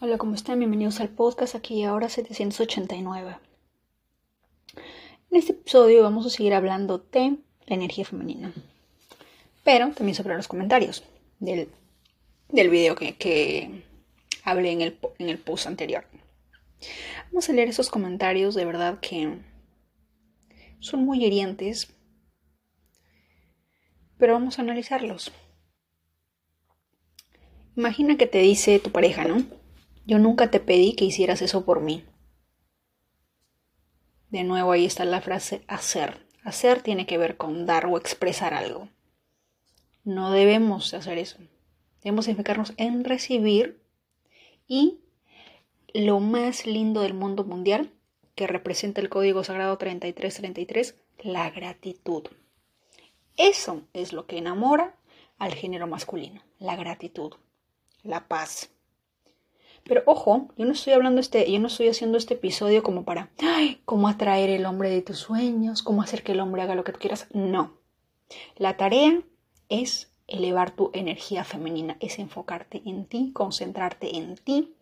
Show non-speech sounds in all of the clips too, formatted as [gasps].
Hola, ¿cómo están? Bienvenidos al podcast aquí ahora 789. En este episodio vamos a seguir hablando de la energía femenina, pero también sobre los comentarios del, del video que, que hablé en el, en el post anterior. Vamos a leer esos comentarios de verdad que son muy hirientes, pero vamos a analizarlos. Imagina que te dice tu pareja, ¿no? Yo nunca te pedí que hicieras eso por mí. De nuevo ahí está la frase hacer. Hacer tiene que ver con dar o expresar algo. No debemos hacer eso. Debemos enfocarnos en recibir y lo más lindo del mundo mundial que representa el código sagrado 3333, la gratitud. Eso es lo que enamora al género masculino, la gratitud, la paz, pero ojo, yo no estoy hablando este, yo no estoy haciendo este episodio como para, ay, cómo atraer el hombre de tus sueños, cómo hacer que el hombre haga lo que tú quieras. No. La tarea es elevar tu energía femenina, es enfocarte en ti, concentrarte en ti.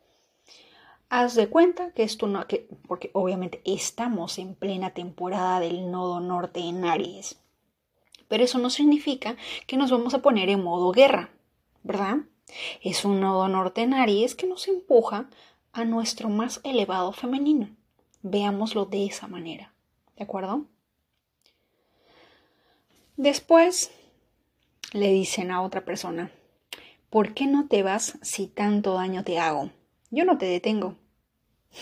Haz de cuenta que esto no, que, porque obviamente estamos en plena temporada del nodo norte en Aries. Pero eso no significa que nos vamos a poner en modo guerra, ¿verdad? Es un nodo norte en Aries que nos empuja a nuestro más elevado femenino. Veámoslo de esa manera. ¿De acuerdo? Después le dicen a otra persona, ¿por qué no te vas si tanto daño te hago? Yo no te detengo.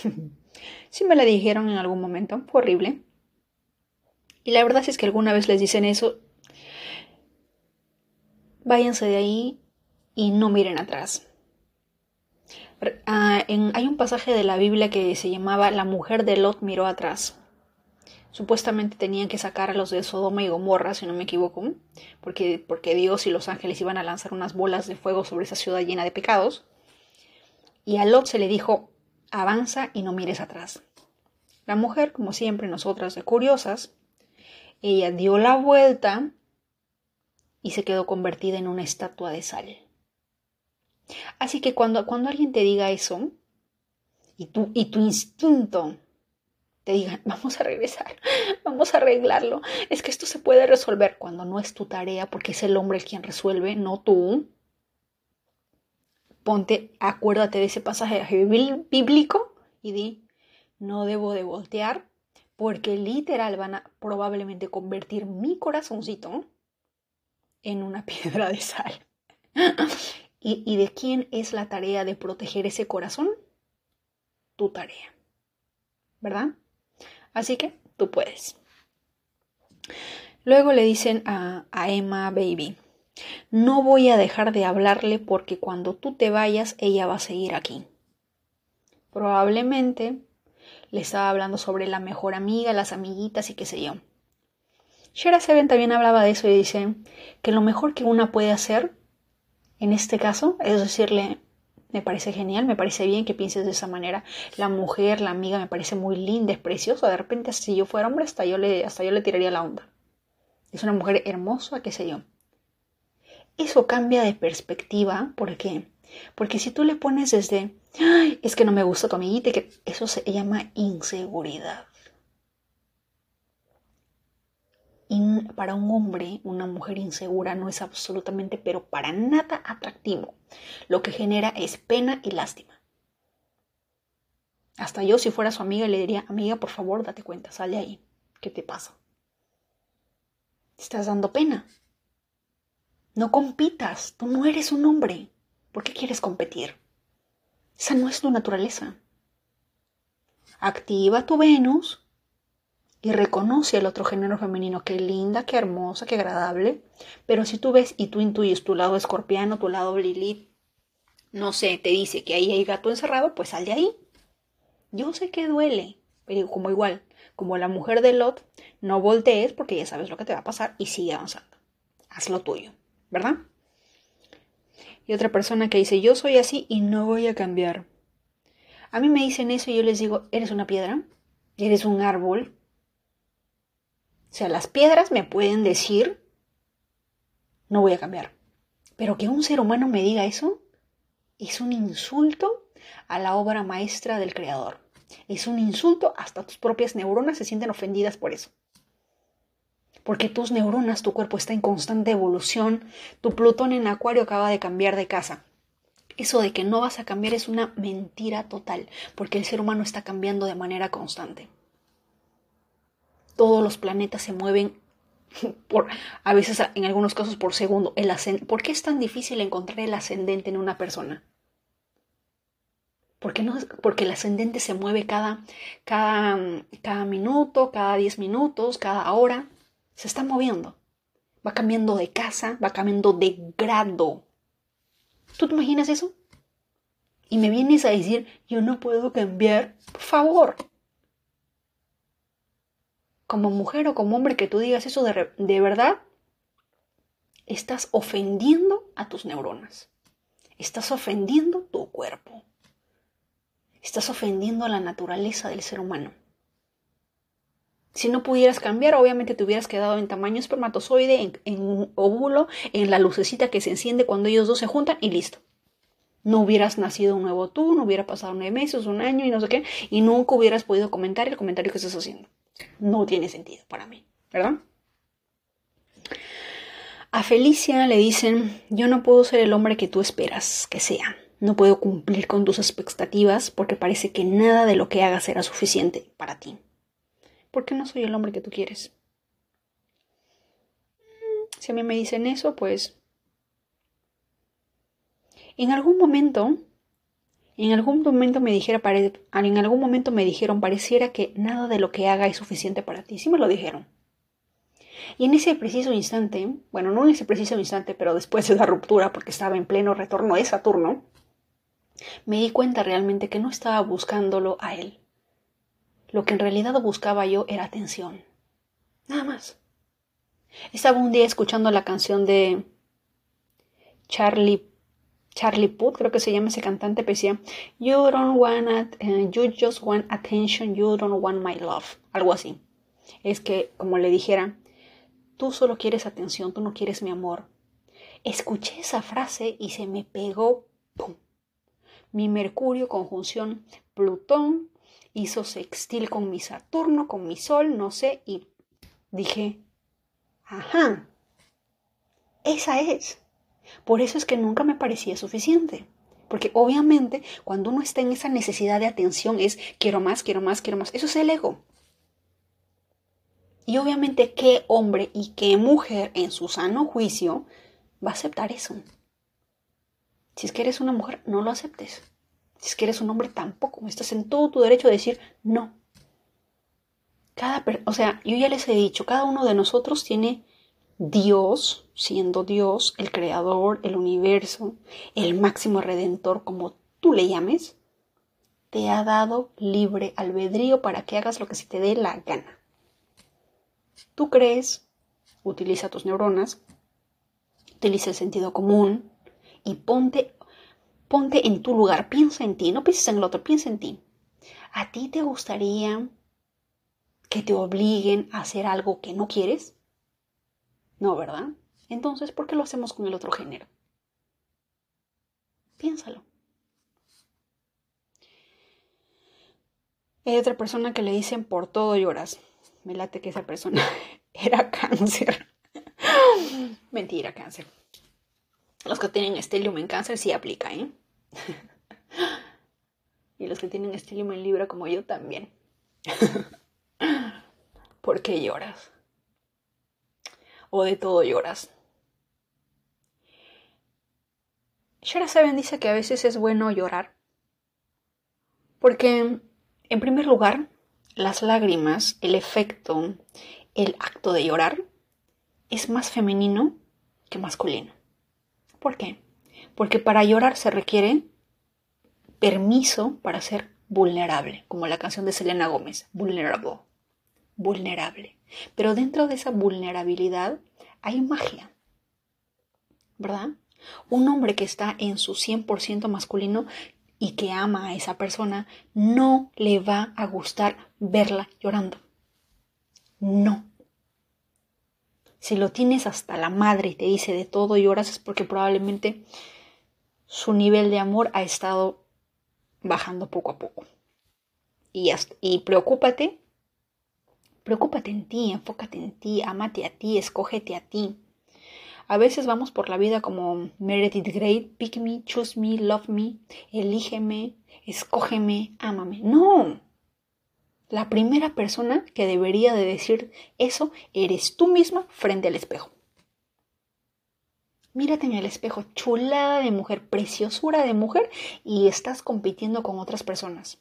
[laughs] Si me la dijeron en algún momento, fue horrible. Y la verdad es que alguna vez les dicen eso, váyanse de ahí y no miren atrás. Ah, hay un pasaje de la Biblia que se llamaba La mujer de Lot miró atrás. Supuestamente tenían que sacar a los de Sodoma y Gomorra, si no me equivoco, porque, porque Dios y los ángeles iban a lanzar unas bolas de fuego sobre esa ciudad llena de pecados. Y a Lot se le dijo, avanza y no mires atrás. La mujer, como siempre nosotras de curiosas, ella dio la vuelta y se quedó convertida en una estatua de sal. Así que cuando, cuando alguien te diga eso y tu, y tu instinto te diga, [laughs] vamos a regresar, [laughs] vamos a arreglarlo, es que esto se puede resolver cuando no es tu tarea porque es el hombre el quien resuelve, no tú. Ponte, acuérdate de ese pasaje bíblico y di, no debo de voltear porque literal van a probablemente convertir mi corazoncito en una [laughs] piedra de sal. ¿Y, de quién es la tarea de proteger ese corazón? Tu tarea. ¿Verdad? Así que tú puedes. Luego le dicen a, a, Emma Baby, no voy a dejar de hablarle porque cuando tú te vayas ella va a seguir aquí. Probablemente le estaba hablando sobre la mejor amiga, las amiguitas y qué sé yo. Shera Seven también hablaba de eso y dice que lo mejor que una puede hacer en este caso, es decirle, me parece genial, me parece bien que pienses de esa manera. La mujer, la amiga, me parece muy linda, es preciosa. De repente, si yo fuera hombre, hasta yo le, hasta yo le tiraría la onda. Es una mujer hermosa, qué sé yo. Eso cambia de perspectiva, ¿por qué? Porque si tú le pones desde, Ay, es que no me gusta tu amiguita, que eso se llama inseguridad. Para un hombre, una mujer insegura no es absolutamente, pero para nada atractivo. Lo que genera es pena y lástima. Hasta yo, si fuera su amiga, le diría, amiga, por favor, date cuenta, sal de ahí. ¿Qué te pasa? Te estás dando pena. No compitas, tú no eres un hombre. ¿Por qué quieres competir? Esa no es tu naturaleza. Activa tu Venus y reconoce al otro género femenino, qué linda, qué hermosa, qué agradable. Pero si tú ves y tú intuyes tu lado escorpiano, tu lado Lilith, no sé, te dice que ahí hay gato encerrado, pues sal de ahí. Yo sé que duele, pero como igual, como la mujer de Lot, no voltees porque ya sabes lo que te va a pasar y sigue avanzando. Haz lo tuyo, ¿verdad? Y otra persona que dice, yo soy así y no voy a cambiar. A mí me dicen eso y yo les digo, eres una piedra, eres un árbol, o sea, las piedras me pueden decir, no voy a cambiar. Pero que un ser humano me diga eso es un insulto a la obra maestra del Creador. Es un insulto, hasta tus propias neuronas se sienten ofendidas por eso. Porque tus neuronas, tu cuerpo está en constante evolución, tu Plutón en Acuario acaba de cambiar de casa. Eso de que no vas a cambiar es una mentira total, porque el ser humano está cambiando de manera constante. Todos los planetas se mueven [laughs] por, a veces en algunos casos por segundo. El ¿Por qué es tan difícil encontrar el ascendente en una persona? ¿Por no? Porque el ascendente se mueve cada, cada, cada minuto, cada 10 minutos, cada hora. Se está moviendo. Va cambiando de casa, va cambiando de grado. ¿Tú te imaginas eso? Y me vienes a decir, yo no puedo cambiar. Por favor, como mujer o como hombre que tú digas eso de, de verdad, estás ofendiendo a tus neuronas. Estás ofendiendo tu cuerpo. Estás ofendiendo a la naturaleza del ser humano. Si no pudieras cambiar, obviamente te hubieras quedado en tamaño espermatozoide, en, en, un óvulo, en la lucecita que se enciende cuando ellos dos se juntan y listo. No hubieras nacido un nuevo tú, no hubiera pasado nueve meses, un año y no sé qué, y nunca hubieras podido comentar el comentario que estás haciendo. No tiene sentido para mí, ¿verdad? A Felicia le dicen, yo no puedo ser el hombre que tú esperas que sea. No puedo cumplir con tus expectativas porque parece que nada de lo que hagas será suficiente para ti. ¿Por qué no soy el hombre que tú quieres? Si a mí me dicen eso, pues... En algún momento en algún momento me dijera, en algún momento me dijeron, pareciera que nada de lo que haga es suficiente para ti. Sí me lo dijeron. Y en ese preciso instante, bueno, no en ese preciso instante, pero después de la ruptura, porque estaba en pleno retorno de Saturno, me di cuenta realmente que no estaba buscándolo a él. Lo que en realidad buscaba yo era atención. Nada más. Estaba un día escuchando la canción de Charlie Charlie Puth, creo que se llama ese cantante, decía, You don't want, eh, you just want attention, you don't want my love. Algo así. Es que, como le dijera, tú solo quieres atención, tú no quieres mi amor. Escuché esa frase y se me pegó, ¡pum! Mi Mercurio, conjunción Plutón, hizo sextil con mi Saturno, con mi Sol, no sé, y dije, ajá, esa es. Por eso es que nunca me parecía suficiente. Porque obviamente cuando uno está en esa necesidad de atención es quiero más, quiero más, quiero más. Eso es el ego. Y obviamente qué hombre y qué mujer en su sano juicio va a aceptar eso. Si es que eres una mujer, no lo aceptes. Si es que eres un hombre, tampoco. Estás en todo tu derecho de decir no. Cada, o sea, yo ya les he dicho, cada uno de nosotros tiene Dios, siendo Dios, el creador, el universo, el máximo redentor, como tú le llames, te ha dado libre albedrío para que hagas lo que se te dé la gana. Tú crees, utiliza tus neuronas, utiliza el sentido común y ponte, ponte en tu lugar, piensa en ti, no pienses en el otro, piensa en ti. ¿A ti te gustaría que te obliguen a hacer algo que no quieres? No, ¿verdad? Entonces, ¿por qué lo hacemos con el otro género? Piénsalo. Hay otra persona que le dicen por todo lloras. Me late que esa persona [laughs] era cáncer. Mentira, cáncer. Los que tienen estelium en cáncer sí aplica, ¿eh? [laughs] y los que tienen estelium en libra como yo también. [laughs] ¿Por qué lloras? o de todo lloras. Shara Seven dice que a veces es bueno llorar porque, en primer lugar, las lágrimas, el efecto, el acto de llorar es más femenino que masculino. ¿Por qué? Porque para llorar se requiere permiso para ser vulnerable, como la canción de Selena Gómez, vulnerable, vulnerable. Pero dentro de esa vulnerabilidad hay magia, ¿verdad? Un hombre que está en su 100% masculino y que ama a esa persona, no le va a gustar verla llorando. No. Si lo tienes hasta la madre y te dice de todo y lloras es porque probablemente su nivel de amor ha estado bajando poco a poco. Y, y preocúpate, preocúpate en ti, enfócate en ti, amate a ti, escógete a ti. A veces vamos por la vida como Meredith Grey, pick me, choose me, love me, elígeme, escógeme, ámame. No. La primera persona que debería de decir eso eres tú misma frente al espejo. Mírate en el espejo, chulada de mujer, preciosura de mujer, y estás compitiendo con otras personas.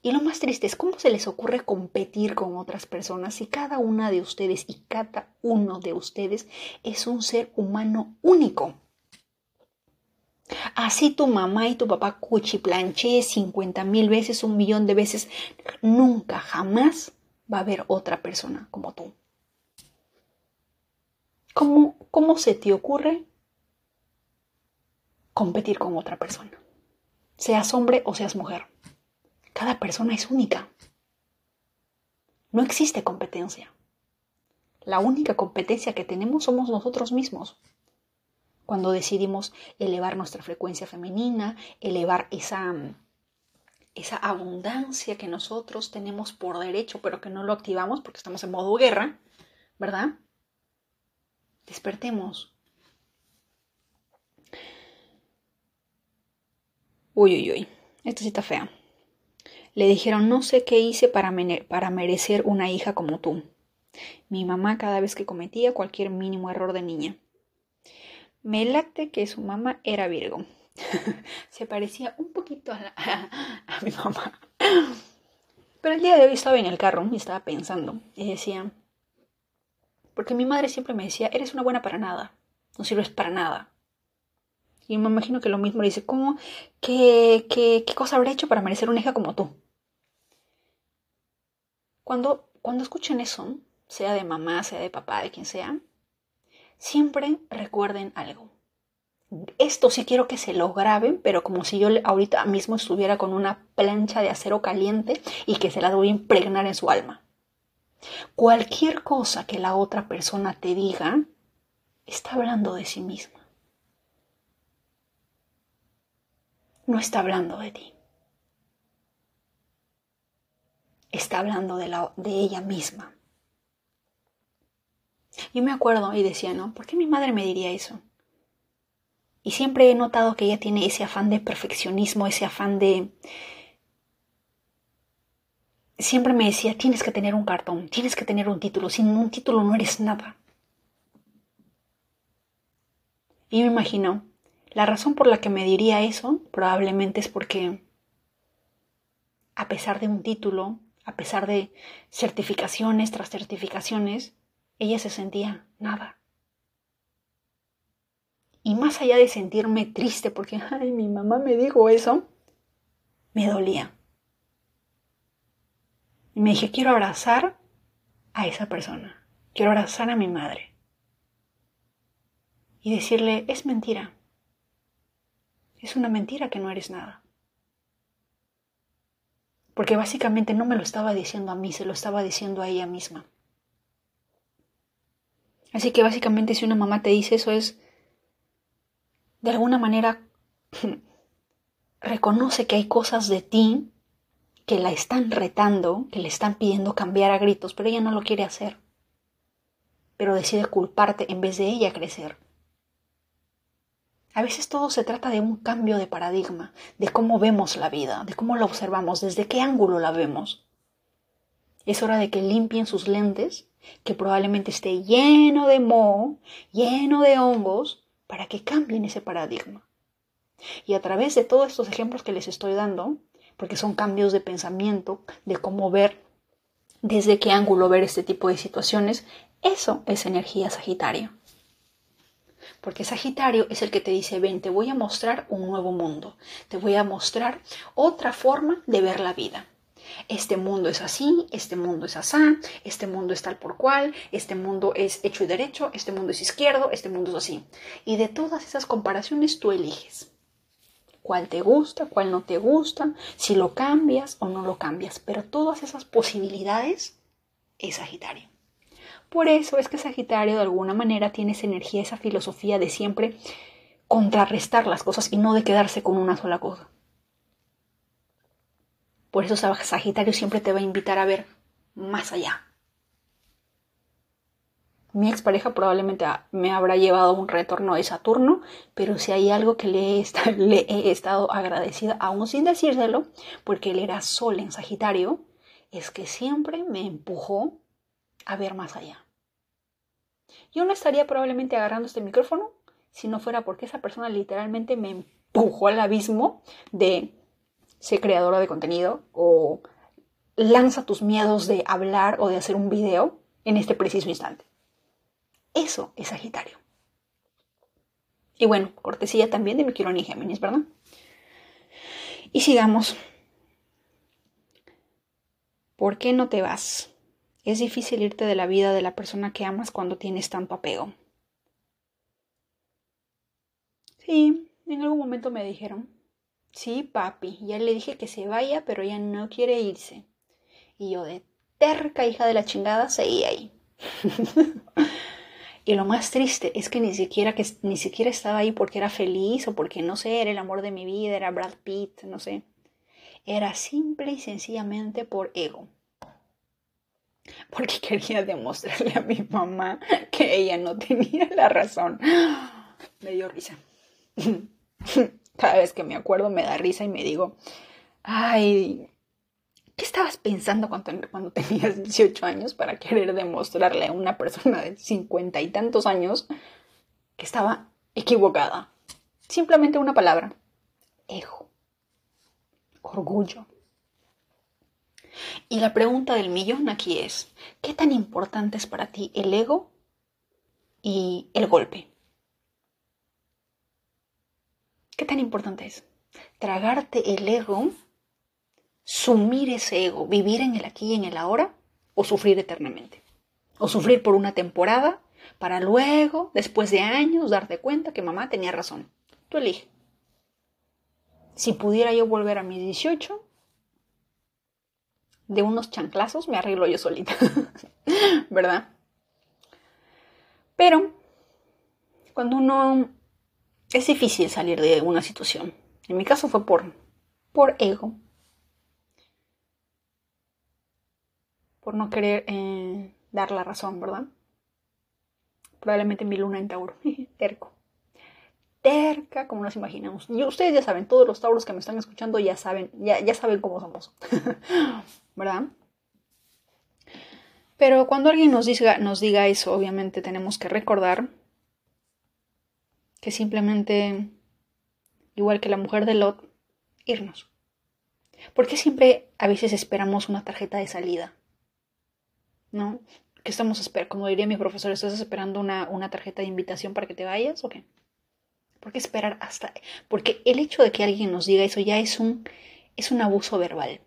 Y lo más triste es cómo se les ocurre competir con otras personas si cada una de ustedes y cada uno de ustedes es un ser humano único. Así tu mamá y tu papá cuchiplanché 50 mil veces, un millón de veces, nunca, jamás va a haber otra persona como tú. ¿Cómo, cómo se te ocurre competir con otra persona? Seas hombre o seas mujer. Cada persona es única. No existe competencia. La única competencia que tenemos somos nosotros mismos. Cuando decidimos elevar nuestra frecuencia femenina, elevar esa, esa abundancia que nosotros tenemos por derecho, pero que no lo activamos porque estamos en modo guerra, ¿verdad? Despertemos. Uy, uy, uy. Esta cita fea. Le dijeron, no sé qué hice para, para merecer una hija como tú. Mi mamá cada vez que cometía cualquier mínimo error de niña. Me late que su mamá era Virgo. [laughs] Se parecía un poquito a, [laughs] a, mi mamá. Pero el día de hoy estaba en el carro y estaba pensando y decía, porque mi madre siempre me decía, eres una buena para nada, no sirves para nada. Y me imagino que lo mismo le dice, ¿cómo? ¿Qué, qué, qué cosa habré hecho para merecer una hija como tú? Cuando, cuando escuchen eso, sea de mamá, sea de papá, de quien sea, siempre recuerden algo. Esto sí quiero que se lo graben, pero como si yo ahorita mismo estuviera con una plancha de acero caliente y que se las voy a impregnar en su alma. Cualquier cosa que la otra persona te diga, está hablando de sí misma. No está hablando de ti. está hablando de, la, de ella misma. Yo me acuerdo y decía, ¿no? ¿Por qué mi madre me diría eso? Y siempre he notado que ella tiene ese afán de perfeccionismo, ese afán de... Siempre me decía, tienes que tener un cartón, tienes que tener un título, sin un título no eres nada. Y me imagino, la razón por la que me diría eso probablemente es porque, a pesar de un título, a pesar de certificaciones tras certificaciones, ella se sentía nada. Y más allá de sentirme triste porque, ay, mi mamá me dijo eso, me dolía. Y me dije, quiero abrazar a esa persona, quiero abrazar a mi madre. Y decirle, es mentira. Es una mentira que no eres nada porque básicamente no me lo estaba diciendo a mí, se lo estaba diciendo a ella misma. Así que básicamente si una mamá te dice eso es, de alguna manera, [laughs] reconoce que hay cosas de ti que la están retando, que le están pidiendo cambiar a gritos, pero ella no lo quiere hacer. Pero decide culparte en vez de ella crecer. A veces todo se trata de un cambio de paradigma, de cómo vemos la vida, de cómo la observamos, desde qué ángulo la vemos. Es hora de que limpien sus lentes, que probablemente esté lleno de moho, lleno de hongos, para que cambien ese paradigma. Y a través de todos estos ejemplos que les estoy dando, porque son cambios de pensamiento, de cómo ver, desde qué ángulo ver este tipo de situaciones, eso es energía Sagitario. Porque Sagitario es el que te dice, ven, te voy a mostrar un nuevo mundo, te voy a mostrar otra forma de ver la vida. Este mundo es así, este mundo es así, este mundo es tal por cual, este mundo es hecho y derecho, este mundo es izquierdo, este mundo es así. Y de todas esas comparaciones tú eliges cuál te gusta, cuál no te gusta, si lo cambias o no lo cambias. Pero todas esas posibilidades es Sagitario. Por eso es que Sagitario de alguna manera tiene esa energía, esa filosofía de siempre contrarrestar las cosas y no de quedarse con una sola cosa. Por eso Sagitario siempre te va a invitar a ver más allá. Mi expareja probablemente me habrá llevado un retorno de Saturno, pero si hay algo que le he, le he estado agradecida, aún sin decírselo, porque él era Sol en Sagitario, es que siempre me empujó a ver más allá. Yo no estaría probablemente agarrando este micrófono si no fuera porque esa persona literalmente me empujó al abismo de ser creadora de contenido o lanza tus miedos de hablar o de hacer un video en este preciso instante. Eso es Sagitario. Y bueno, cortesía también de mi Quirón y Géminis, ¿verdad? Y sigamos. ¿Por qué no te vas? Es difícil irte de la vida de la persona que amas cuando tienes tanto apego. Sí, en algún momento me dijeron, sí, papi, ya le dije que se vaya, pero ella no quiere irse. Y yo de terca hija de la chingada seguía ahí. [laughs] y lo más triste es que ni siquiera, que ni siquiera estaba ahí porque era feliz o porque, no sé, era el amor de mi vida, era Brad Pitt, no sé. Era simple y sencillamente por ego porque [laughs] quería demostrarle a mi mamá que ella no tenía la razón. [gasps] Me dio risa. [laughs] Cada vez que me acuerdo me da risa y me digo, ay, ¿qué estabas pensando cuando, tenías 18 años para querer demostrarle a una persona de 50 y tantos años que estaba equivocada? Simplemente una palabra, ego, orgullo. Y la pregunta del millón aquí es, ¿qué tan importante es para ti el ego y el golpe? ¿Qué tan importante es? Tragarte el ego, sumir ese ego, vivir en el aquí y en el ahora, o sufrir eternamente. O sufrir por una temporada para luego, después de años, darte cuenta que mamá tenía razón. Tú elige. Si pudiera yo volver a mis 18, de unos chanclazos me arreglo yo solita, [laughs] ¿verdad? Pero cuando uno es difícil salir de una situación. En mi caso fue por, por ego, por no querer eh, dar la razón, ¿verdad? Probablemente mi luna en Tauro, [laughs] terco. Terca, como nos imaginamos. Y ustedes ya saben, todos los tauros que me están escuchando ya saben, ya, ya saben cómo somos. [laughs] ¿verdad? Pero cuando alguien nos diga, nos diga eso, obviamente tenemos que recordar que simplemente, igual que la mujer de Lot, irnos. Porque siempre a veces esperamos una tarjeta de salida? ¿No? ¿Qué estamos esperando? Como diría mi profesor, ¿estás esperando una, una tarjeta de invitación para que te vayas o qué? ¿Por qué esperar hasta...? Porque el hecho de que alguien nos diga eso ya es un, es un abuso verbal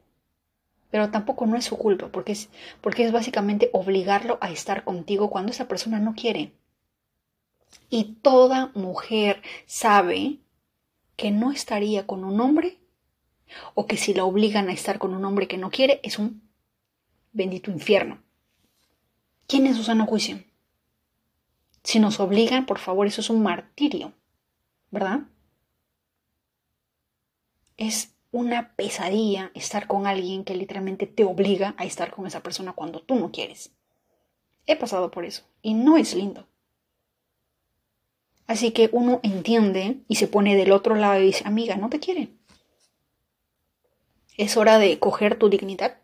pero tampoco no es su culpa, porque es, porque es básicamente obligarlo a estar contigo cuando esa persona no quiere. Y toda mujer sabe que no estaría con un hombre o que si la obligan a estar con un hombre que no quiere es un bendito infierno. ¿Quién es su sano juicio? Si nos obligan, por favor, eso es un martirio, ¿verdad? Es una pesadilla estar con alguien que literalmente te obliga a estar con esa persona cuando tú no quieres. He pasado por eso y no es lindo. Así que uno entiende y se pone del otro lado y dice, amiga, no te quiere. Es hora de coger tu dignidad,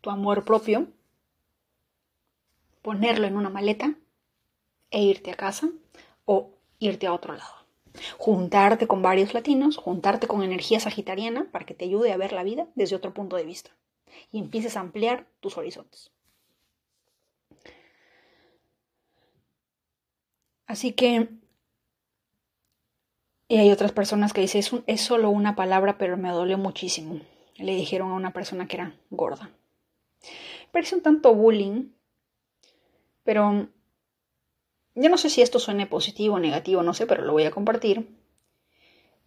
tu amor propio, ponerlo en una maleta e irte a casa o irte a otro lado juntarte con varios latinos, juntarte con energía sagitariana para que te ayude a ver la vida desde otro punto de vista y empieces a ampliar tus horizontes. Así que y hay otras personas que dicen, es, es solo una palabra, pero me dolió muchísimo. Le dijeron a una persona que era gorda. Parece un tanto bullying, pero yo no sé si esto suene positivo o negativo, no sé, pero lo voy a compartir.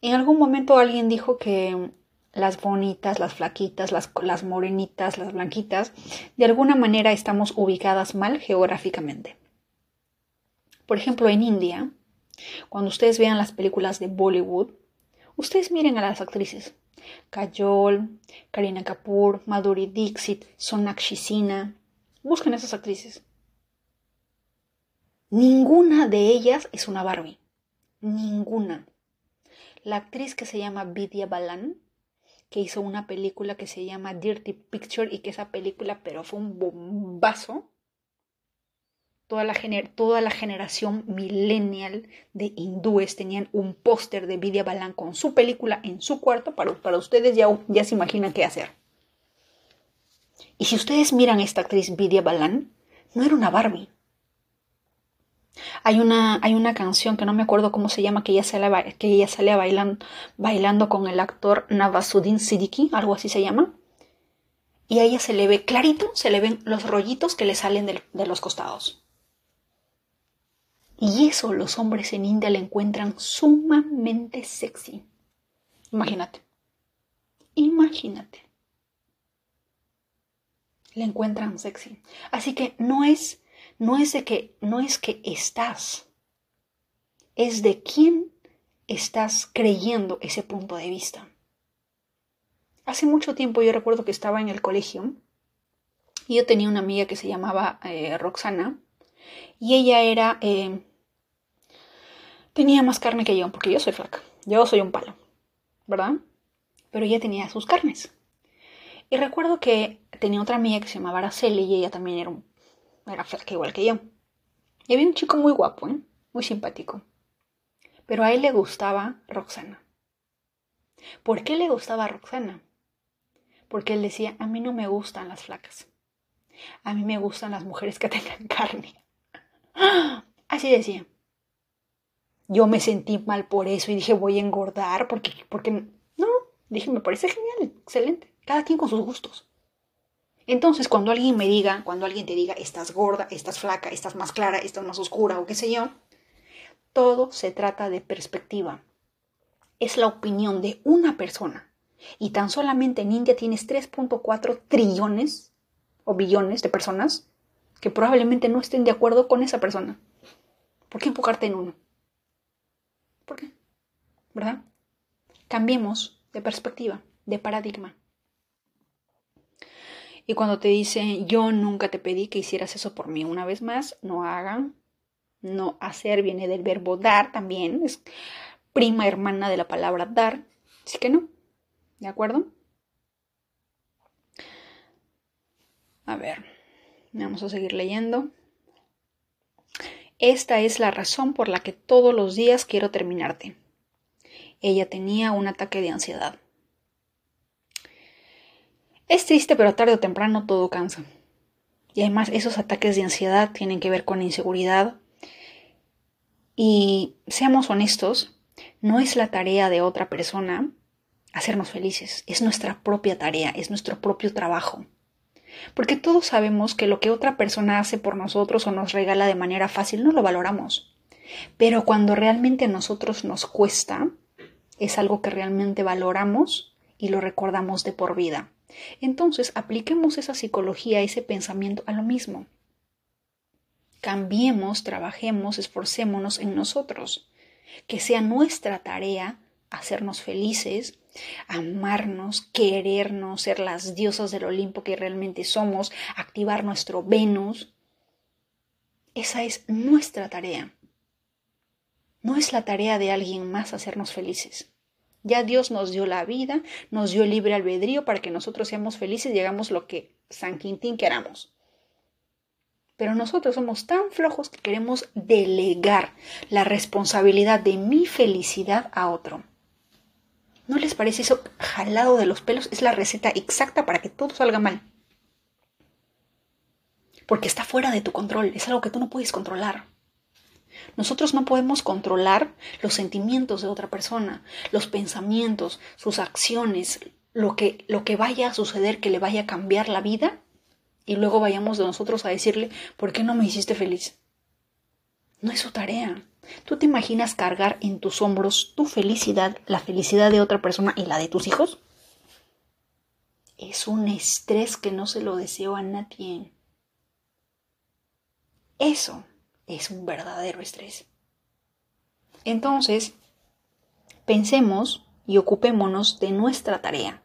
En algún momento alguien dijo que las bonitas, las flaquitas, las, morenitas, las blanquitas, de alguna manera estamos ubicadas mal geográficamente. Por ejemplo, en India, cuando ustedes vean las películas de Bollywood, ustedes miren a las actrices. Kajol, Karina Kapoor, Madhuri Dixit, Sonakshi Sinha. Busquen esas actrices. Ninguna de ellas es una Barbie. Ninguna. La actriz que se llama Vidya Balan, que hizo una película que se llama Dirty Picture y que esa película, pero fue un bombazo. Toda la, generación millennial de hindúes tenían un póster de Vidya Balan con su película en su cuarto. Para, para ustedes ya, ya se imaginan qué hacer. Y si ustedes miran a esta actriz Vidya Balan, no era una Barbie. Hay una, hay una canción que no me acuerdo cómo se llama, que ella sale, que ella sale bailando, bailando con el actor Navasuddin Siddiqui, algo así se llama. Y a ella se le ve clarito, se le ven los rollitos que le salen de los costados. Y eso los hombres en India le encuentran sumamente sexy. Imagínate. Imagínate. Le encuentran sexy. Así que no es no es de que no es que estás, es de quién estás creyendo ese punto de vista. Hace mucho tiempo yo recuerdo que estaba en el colegio y yo tenía una amiga que se llamaba eh, Roxana y ella era eh, tenía más carne que yo porque yo soy flaca, yo soy un palo, ¿verdad? Pero ella tenía sus carnes. Y recuerdo que tenía otra amiga que se llamaba Araceli y ella también era un era flaca igual que yo. Y había un chico muy guapo, ¿eh? muy simpático. Pero a él le gustaba Roxana. ¿Por qué le gustaba Roxana? Porque él decía, a mí no me gustan las flacas. A mí me gustan las mujeres que [laughs] tengan carne. [gasps] Así decía. Yo me sentí mal por eso y dije, voy a engordar porque, porque no, dije, me parece genial, excelente. Cada quien con sus gustos. Entonces, cuando alguien me diga, cuando alguien te diga, estás gorda, estás flaca, estás más clara, estás más oscura o qué sé yo, todo se trata de perspectiva. Es la opinión de una persona. Y tan solamente en India tienes 3.4 trillones o billones de personas que probablemente no estén de acuerdo con esa persona. ¿Por qué enfocarte en uno? ¿Por qué? ¿Verdad? Cambiemos de perspectiva, de paradigma. Y cuando te dicen, yo nunca te pedí que hicieras eso por mí, una vez más, no hagan. No hacer viene del verbo dar también, es prima hermana de la palabra dar. Así que no, ¿de acuerdo? A ver, vamos a seguir leyendo. Esta es la razón por la que todos los días quiero terminarte. Ella tenía un ataque de ansiedad. Es triste, pero tarde o temprano todo cansa. Y además esos ataques de ansiedad tienen que ver con inseguridad. Y seamos honestos, no es la tarea de otra persona hacernos felices, es nuestra propia tarea, es nuestro propio trabajo. Porque todos sabemos que lo que otra persona hace por nosotros o nos regala de manera fácil no lo valoramos. Pero cuando realmente a nosotros nos cuesta, es algo que realmente valoramos y lo recordamos de por vida. Entonces, apliquemos esa psicología, ese pensamiento a lo mismo. Cambiemos, trabajemos, esforcémonos en nosotros. Que sea nuestra tarea hacernos felices, amarnos, querernos, ser las diosas del Olimpo que realmente somos, activar nuestro Venus. Esa es nuestra tarea. No es la tarea de alguien más hacernos felices. Ya Dios nos dio la vida, nos dio libre albedrío para que nosotros seamos felices y hagamos lo que San Quintín queramos. Pero nosotros somos tan flojos que queremos delegar la responsabilidad de mi felicidad a otro. ¿No les parece eso jalado de los pelos? Es la receta exacta para que todo salga mal. Porque está fuera de tu control, es algo que tú no puedes controlar. Nosotros no podemos controlar los sentimientos de otra persona, los pensamientos, sus acciones, lo que, lo que vaya a suceder que le vaya a cambiar la vida y luego vayamos de nosotros a decirle, ¿por qué no me hiciste feliz? No es su tarea. ¿Tú te imaginas cargar en tus hombros tu felicidad, la felicidad de otra persona y la de tus hijos? Es un estrés que no se lo deseo a nadie. Eso es un verdadero estrés. Entonces, pensemos y ocupémonos de nuestra tarea,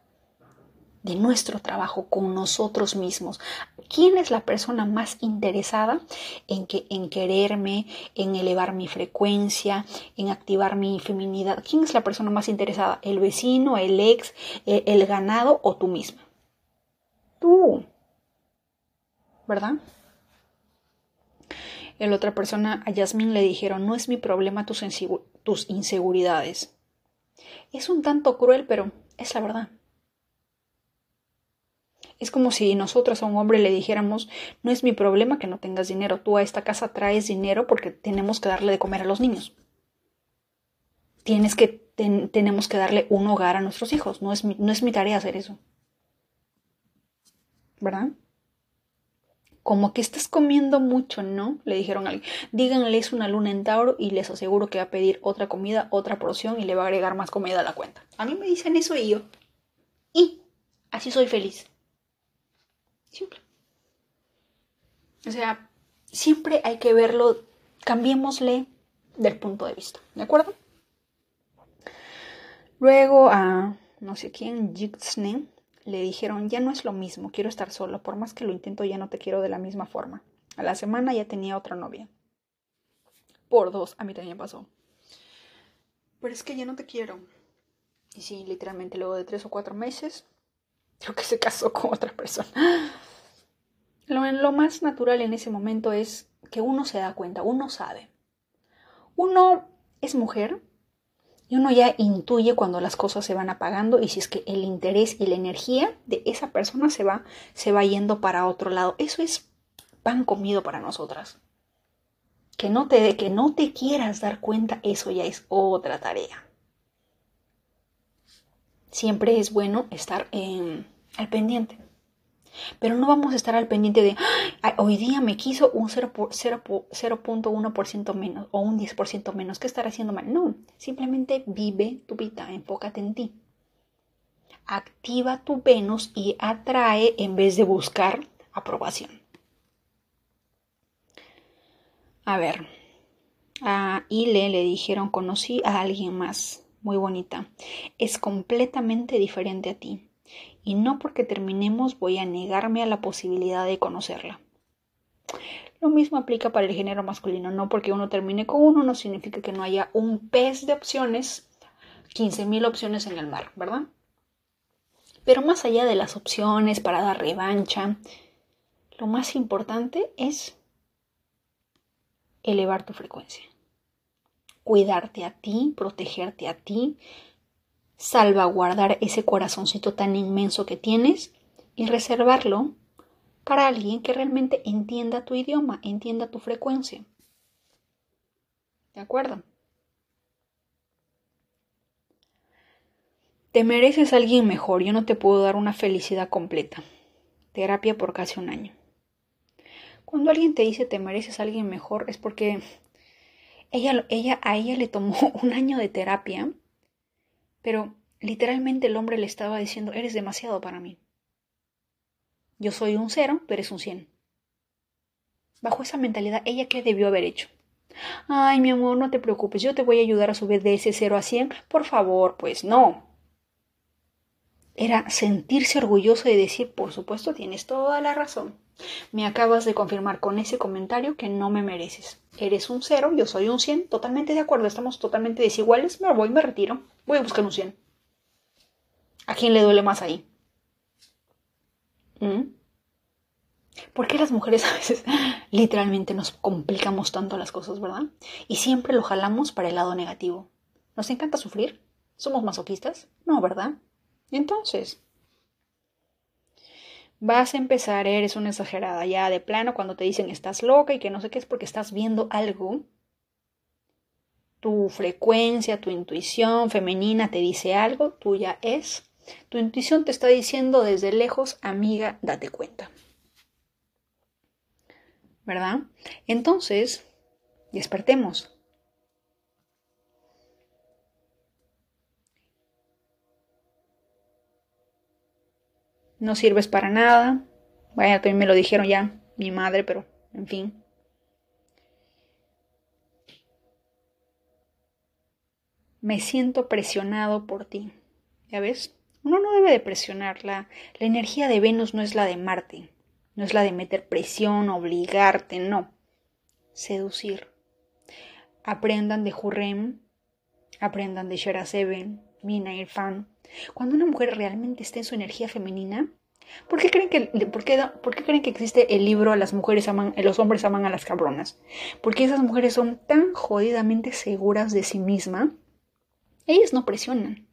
de nuestro trabajo con nosotros mismos. ¿Quién es la persona más interesada en, que, en quererme, en elevar mi frecuencia, en activar mi feminidad? ¿Quién es la persona más interesada? ¿El vecino, el ex, el, el ganado o tú misma? Tú. ¿Verdad? La otra persona, a Yasmin le dijeron, no es mi problema tus, inseguridades. Es un tanto cruel, pero es la verdad. Es como si nosotros a un hombre le dijéramos, no es mi problema que no tengas dinero, tú a esta casa traes dinero porque tenemos que darle de comer a los niños. Tienes que, tenemos que darle un hogar a nuestros hijos, no es, no es mi tarea hacer eso. ¿Verdad? Como que estás comiendo mucho, ¿no? Le dijeron a alguien. Díganle es una luna en Tauro y les aseguro que va a pedir otra comida, otra porción y le va a agregar más comida a la cuenta. A mí me dicen eso y yo. Y así soy feliz. Simple. O sea, siempre hay que verlo, cambiémosle del punto de vista, ¿de acuerdo? Luego a no sé quién, Jixne, le dijeron, ya no es lo mismo, quiero estar solo, por más que lo intento ya no te quiero de la misma forma. A la semana ya tenía otra novia. Por dos, a mí también pasó. Pero es que ya no te quiero. Y sí, literalmente luego de tres o cuatro meses, creo que se casó [laughs] con otra persona. Lo, lo más natural en ese momento es que uno se da cuenta, uno sabe. Uno es mujer, y uno ya intuye cuando las cosas se van apagando y si es que el interés y la energía de esa persona se va, se va yendo para otro lado. Eso es pan comido para nosotras. Que no te, que no te quieras dar cuenta, eso ya es otra tarea. Siempre es bueno estar al pendiente. Pero no vamos a estar al pendiente de, hoy día me quiso un 0.1% menos o un 10% menos. ¿Qué estar haciendo mal? No, simplemente vive tu vida, enfócate en ti. Activa tu Venus y atrae en vez de buscar aprobación. A ver, a Ile le dijeron, conocí a alguien más, muy bonita. Es completamente diferente a ti y no porque terminemos voy a negarme a la posibilidad de conocerla. Lo mismo aplica para el género masculino, no porque uno termine con uno no significa que no haya un pez de opciones, 15.000 opciones en el mar, ¿verdad? Pero más allá de las opciones para dar revancha, lo más importante es elevar tu frecuencia. Cuidarte a ti, protegerte a ti, salvaguardar ese corazoncito tan inmenso que tienes y reservarlo para alguien que realmente entienda tu idioma, entienda tu frecuencia. ¿De acuerdo? Te mereces a alguien mejor. Yo no te puedo dar una felicidad completa. Terapia por casi un año. Cuando alguien te dice te mereces a alguien mejor es porque ella, ella, a ella le tomó [laughs] un año de terapia pero literalmente el hombre le estaba diciendo, eres demasiado para mí. Yo soy un cero, pero eres un cien. Bajo esa mentalidad, ¿ella qué debió haber hecho? Ay, mi amor, no te preocupes, yo te voy a ayudar a subir de ese cero a cien. Por favor, pues no. Era sentirse orgulloso y decir, por supuesto, tienes toda la razón. Me acabas de confirmar con ese comentario que no me mereces. Eres un cero, yo soy un 100, totalmente de acuerdo, estamos totalmente desiguales, me voy, me retiro, voy a buscar un 100. ¿A quién le duele más ahí? ¿Mm? ¿Por qué las mujeres [laughs] a veces literalmente nos complicamos tanto las cosas, verdad? Y siempre lo jalamos para el lado negativo. ¿Nos encanta sufrir? ¿Somos masoquistas? No, ¿verdad? Entonces, vas a empezar, eres una exagerada ya de plano cuando te dicen estás loca y que no sé qué es porque estás viendo algo. Tu frecuencia, tu intuición femenina te dice algo, tuya es. Tu intuición te está diciendo desde lejos, amiga, date cuenta. ¿Verdad? Entonces, despertemos. no sirves para nada. Vaya, también me lo dijeron ya mi madre, pero en fin. Me siento presionado por ti. ¿Ya ves? Uno no debe de presionar. La, energía de Venus no es la de Marte. No es la de meter presión, obligarte, no. Seducir. Aprendan de Jurrem, aprendan de Shera Seven, Mina Irfan. Cuando una mujer realmente está en su energía femenina, ¿por qué creen que, por qué, por qué creen que existe el libro Las mujeres aman, los hombres aman a las cabronas? Porque esas mujeres son tan jodidamente seguras de sí mismas. Ellas no presionan.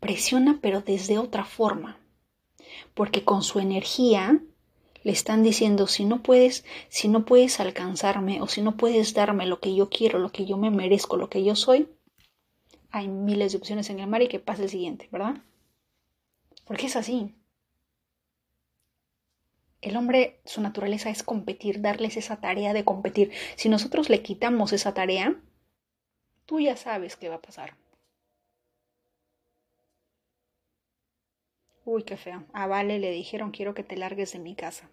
Presiona pero desde otra forma. Porque con su energía le están diciendo si no puedes, si no puedes alcanzarme o si no puedes darme lo que yo quiero, lo que yo me merezco, lo que yo soy, hay miles de opciones en el mar y que pase el siguiente, ¿verdad? Porque es así. El hombre, su naturaleza es competir, darles esa tarea de competir. Si nosotros le quitamos esa tarea, tú ya sabes qué va a pasar. Uy, qué feo. A Vale le dijeron quiero que te largues de mi casa.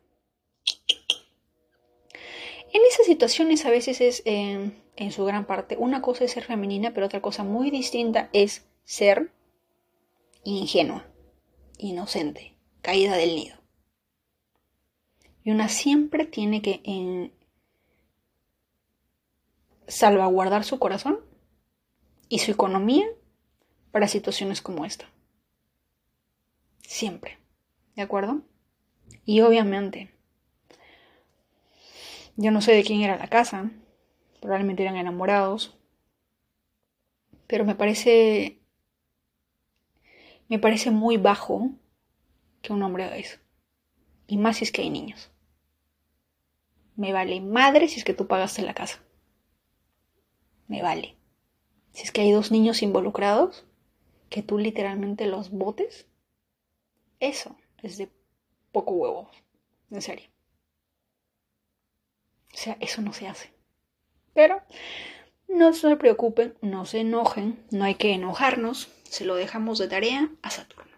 En esas situaciones a veces es, en su gran parte, una cosa es ser femenina, pero otra cosa muy distinta es ser ingenua, inocente, caída del nido. Y una siempre tiene que en, salvaguardar su corazón y su economía para situaciones como esta. Siempre. ¿De acuerdo? Y obviamente, yo no sé de quién era la casa, probablemente eran enamorados, pero me parece, me parece muy bajo que un hombre haga eso. Y más si es que hay niños. Me vale madre si es que tú pagaste la casa. Me vale. Si es que hay dos niños involucrados, que tú literalmente los botes eso es de poco huevo, en serio. O sea, eso no se hace. Pero no se preocupen, no se enojen, no hay que enojarnos, se lo dejamos de tarea a Saturno.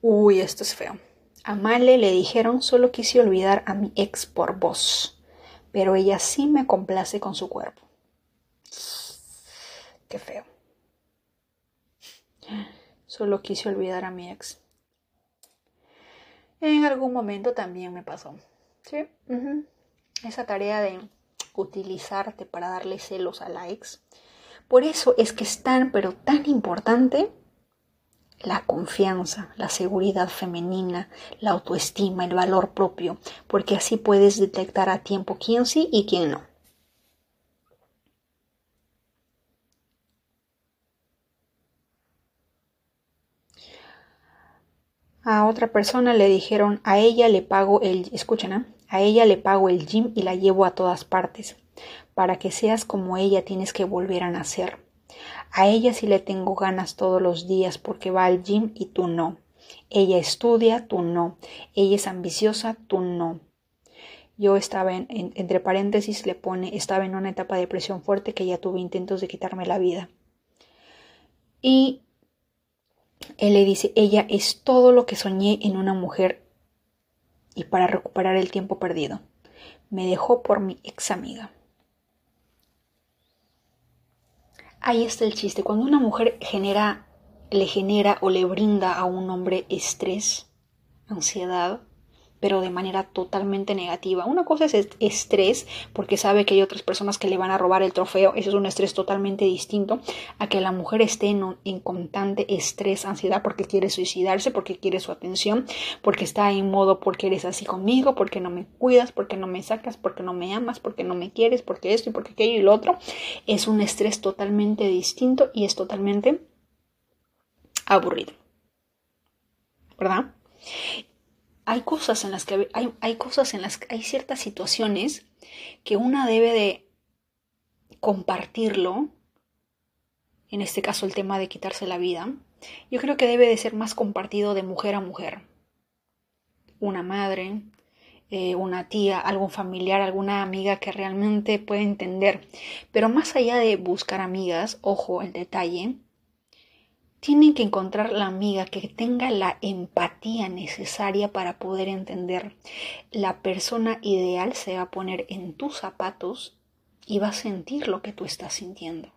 Uy, esto es feo. A Male le dijeron solo quise olvidar a mi ex por vos, pero ella sí me complace con su cuerpo. Qué feo. Solo quise olvidar a mi ex. En algún momento también me pasó. ¿Sí? Esa tarea de utilizarte para darle celos a la ex. Por eso es que es tan, pero tan importante la confianza, la seguridad femenina, la autoestima, el valor propio, porque así puedes detectar a tiempo quién sí y quién no. A otra persona le dijeron, a ella le pago el, escuchen, ¿eh? a ella le pago el gym y la llevo a todas partes. Para que seas como ella tienes que volver a nacer. A ella sí le tengo ganas todos los días porque va al gym y tú no. Ella estudia, tú no. Ella es ambiciosa, tú no. Yo estaba en, entre paréntesis le pone, estaba en una etapa de depresión fuerte que ya tuve intentos de quitarme la vida. Y él le dice, ella es todo lo que soñé en una mujer y para recuperar el tiempo perdido. Me dejó por mi ex amiga. Ahí está el chiste. Cuando una mujer genera, le genera o le brinda a un hombre estrés, ansiedad, pero de manera totalmente negativa. Una cosa es estrés, porque sabe que hay otras personas que le van a robar el trofeo, eso es un estrés totalmente distinto a que la mujer esté en, en constante estrés, ansiedad, porque quiere suicidarse, porque quiere su atención, porque está en modo porque eres así conmigo, porque no me cuidas, porque no me sacas, porque no me amas, porque no me quieres, porque esto y porque aquello y lo otro. Es un estrés totalmente distinto y es totalmente aburrido. ¿Verdad? Hay cosas en las que hay, cosas en las que hay ciertas situaciones que una debe de compartirlo. En este caso el tema de quitarse la vida. Yo creo que debe de ser más compartido de mujer a mujer. Una madre, eh, una tía, algún familiar, alguna amiga que realmente puede entender. Pero más allá de buscar amigas, ojo el detalle, tienen que encontrar la amiga que tenga la empatía necesaria para poder entender. La persona ideal se va a poner en tus zapatos y va a sentir lo que tú estás sintiendo.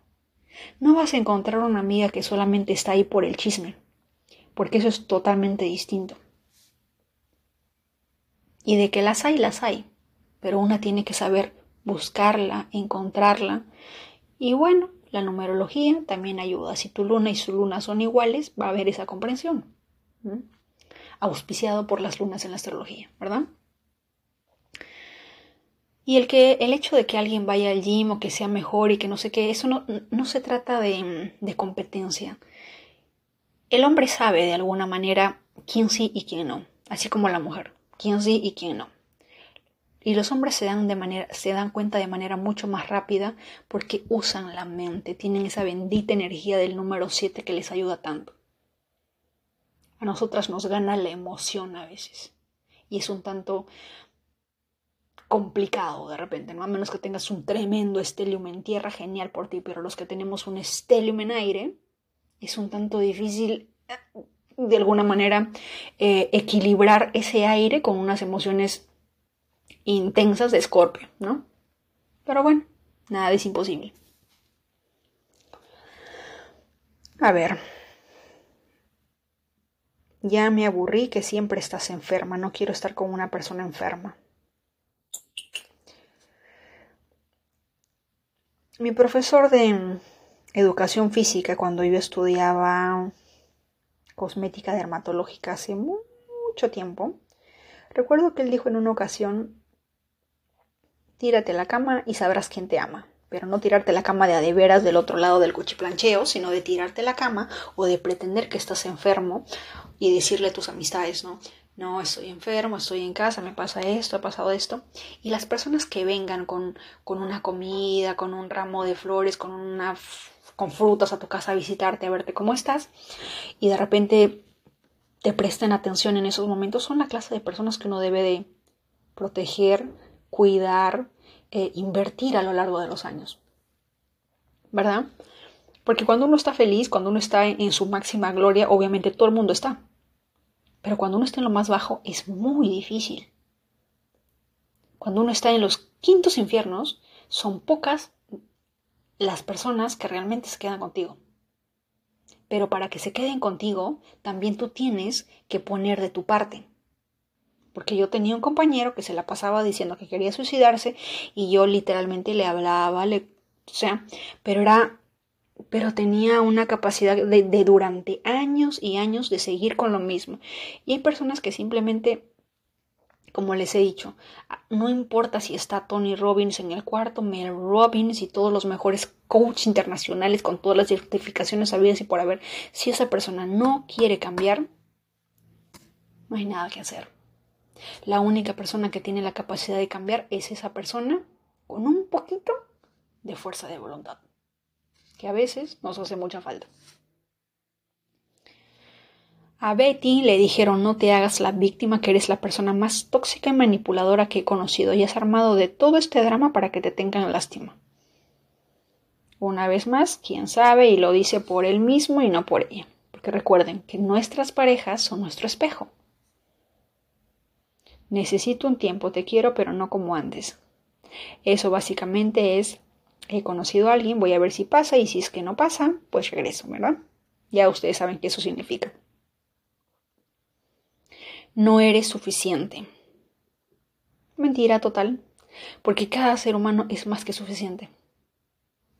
No vas a encontrar una amiga que solamente está ahí por el chisme, porque eso es totalmente distinto. Y de que las hay, las hay, pero una tiene que saber buscarla, encontrarla. Y bueno, la numerología también ayuda. Si tu luna y su luna son iguales, va a haber esa comprensión. Auspiciado por las lunas en la astrología, ¿verdad? Y el, que, el hecho de que alguien vaya al gym o que sea mejor y que no sé qué, eso no, no se trata de, de competencia. El hombre sabe de alguna manera quién sí y quién no, así como la mujer, quién sí y quién no. Y los hombres se dan, de manera, se dan cuenta de manera mucho más rápida porque usan la mente, tienen esa bendita energía del número 7 que les ayuda tanto. A nosotras nos gana la emoción a veces. Y es un tanto complicado de repente, ¿no? A menos que tengas un tremendo estelium en tierra, genial por ti, pero los que tenemos un estelium en aire, es un tanto difícil eh, de alguna manera eh, equilibrar ese aire con unas emociones intensas de escorpio, ¿no? Pero bueno, nada es imposible. A ver. Ya me aburrí que siempre estás enferma, no quiero estar con una persona enferma. Mi profesor de educación física, cuando yo estudiaba cosmética dermatológica hace mucho tiempo, recuerdo que él dijo en una ocasión, tírate a la cama y sabrás quién te ama. Pero no tirarte la cama de a de veras del otro lado del cuchiplancheo, sino de tirarte la cama o de pretender que estás enfermo y decirle a tus amistades, ¿no? no, estoy enfermo, estoy en casa, me pasa esto, ha pasado esto. Y las personas que vengan con, con una comida, con un ramo de flores, con una con frutas a tu casa a visitarte, a verte cómo estás, y de repente te presten atención en esos momentos, son la clase de personas que uno debe de proteger, cuidar, eh, invertir a lo largo de los años. ¿Verdad? Porque cuando uno está feliz, cuando uno está en su máxima gloria, obviamente todo el mundo está. Pero cuando uno está en lo más bajo es muy difícil. Cuando uno está en los quintos infiernos, son pocas las personas que realmente se quedan contigo. Pero para que se queden contigo, también tú tienes que poner de tu parte. Porque yo tenía un compañero que se la pasaba diciendo que quería suicidarse y yo literalmente le hablaba, le, o sea, pero era pero tenía una capacidad de, durante años y años de seguir con lo mismo. Y hay personas que simplemente, como les he dicho, no importa si está Tony Robbins en el cuarto, Mel Robbins y todos los mejores coaches internacionales con todas las certificaciones habidas y por haber, si esa persona no quiere cambiar, no hay nada que hacer. La única persona que tiene la capacidad de cambiar es esa persona con un poquito de fuerza de voluntad que a veces nos hace mucha falta. A Betty le dijeron no te hagas la víctima que eres la persona más tóxica y manipuladora que he conocido y has armado de todo este drama para que te tengan lástima. Una vez más, quién sabe y lo dice por él mismo y no por ella. Porque recuerden que nuestras parejas son nuestro espejo. Necesito un tiempo, te quiero, pero no como antes. Eso básicamente es he conocido a alguien, voy a ver si pasa y si es que no pasa, pues regreso, ¿verdad? Ya ustedes saben qué eso significa. No eres suficiente. Mentira total, porque cada ser humano es más que suficiente.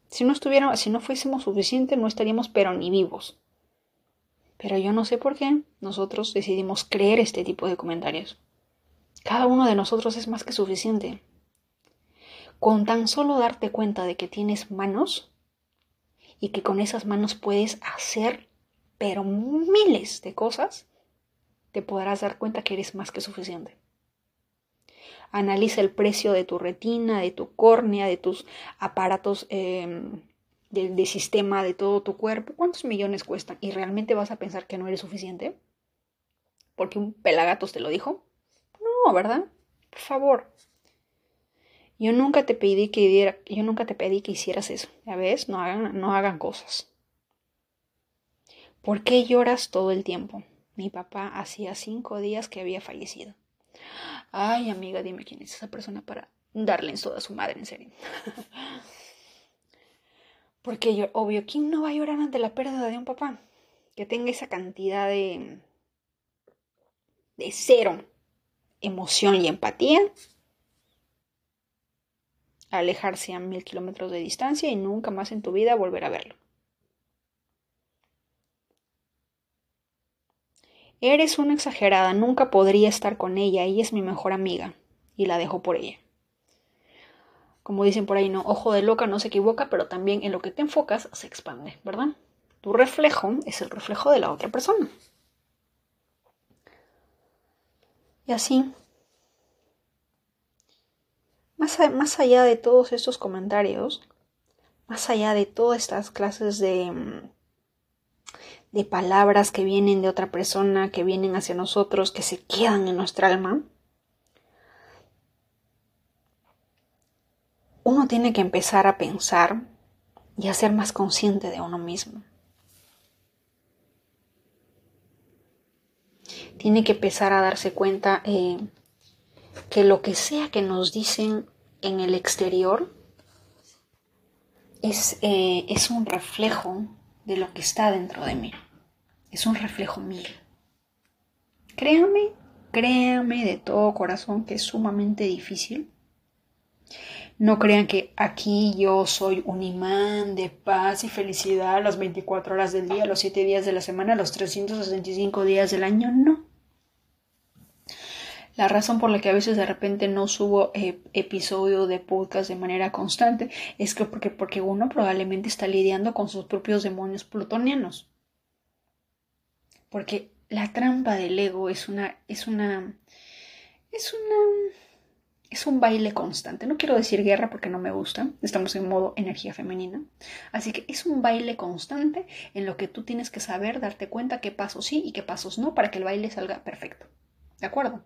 Si no estuviéramos, si no fuésemos suficientes, no estaríamos pero ni vivos. Pero yo no sé por qué nosotros decidimos creer este tipo de comentarios. Cada uno de nosotros es más que suficiente. Con tan solo darte cuenta de que tienes manos y que con esas manos puedes hacer, pero miles de cosas, te podrás dar cuenta que eres más que suficiente. Analiza el precio de tu retina, de tu córnea, de tus aparatos em, del sistema, de todo tu cuerpo. ¿Cuántos millones cuestan? ¿Y realmente vas a pensar que no eres suficiente? ¿Porque un pelagatos te lo dijo? No, ¿verdad? Por favor, yo nunca te pedí que hicieras eso. Ya ves, no hagan cosas. ¿Por qué lloras todo el tiempo? Mi papá hacía cinco días que había fallecido. Ay, amiga, dime quién es esa persona para darle en toda su madre, en serio. [laughs] Porque yo, obvio, ¿quién no va a llorar ante la pérdida de un papá? Que tenga esa cantidad de, de cero emoción y empatía. Alejarse a mil kilómetros de distancia y nunca más en tu vida volver a verlo. Eres una exagerada, nunca podría estar con ella, ella es mi mejor amiga y la dejo por ella. Como dicen por ahí, no, ojo de loca no se equivoca, pero también en lo que te enfocas se expande, ¿verdad? Tu reflejo es el reflejo de la otra persona. Y así, más, más allá de todos estos comentarios, más allá de todas estas clases de, mm, de palabras que vienen de otra persona, que vienen hacia nosotros, que se quedan en nuestra alma, uno tiene que empezar a pensar y a ser más consciente de uno mismo. Tiene que empezar a darse cuenta eh, que lo que sea que nos dicen en el exterior es, eh, es un reflejo de lo que está dentro de mí. Es un reflejo mío. Créame, créame de todo corazón que es sumamente difícil no crean que aquí yo soy un imán de paz y felicidad las 24 horas del día, los 7 días de la semana, los 365 días del año. No. La razón por la que a veces de repente no subo eh, episodio de podcast de manera constante es que porque uno probablemente está lidiando con sus propios demonios plutonianos. Porque la trampa del ego es una, es una, es una es un baile constante. No quiero decir guerra porque no me gusta. Estamos en modo energía femenina. Así que es un baile constante en lo que tú tienes que saber, darte cuenta qué pasos sí y qué pasos no para que el baile salga perfecto. ¿De acuerdo?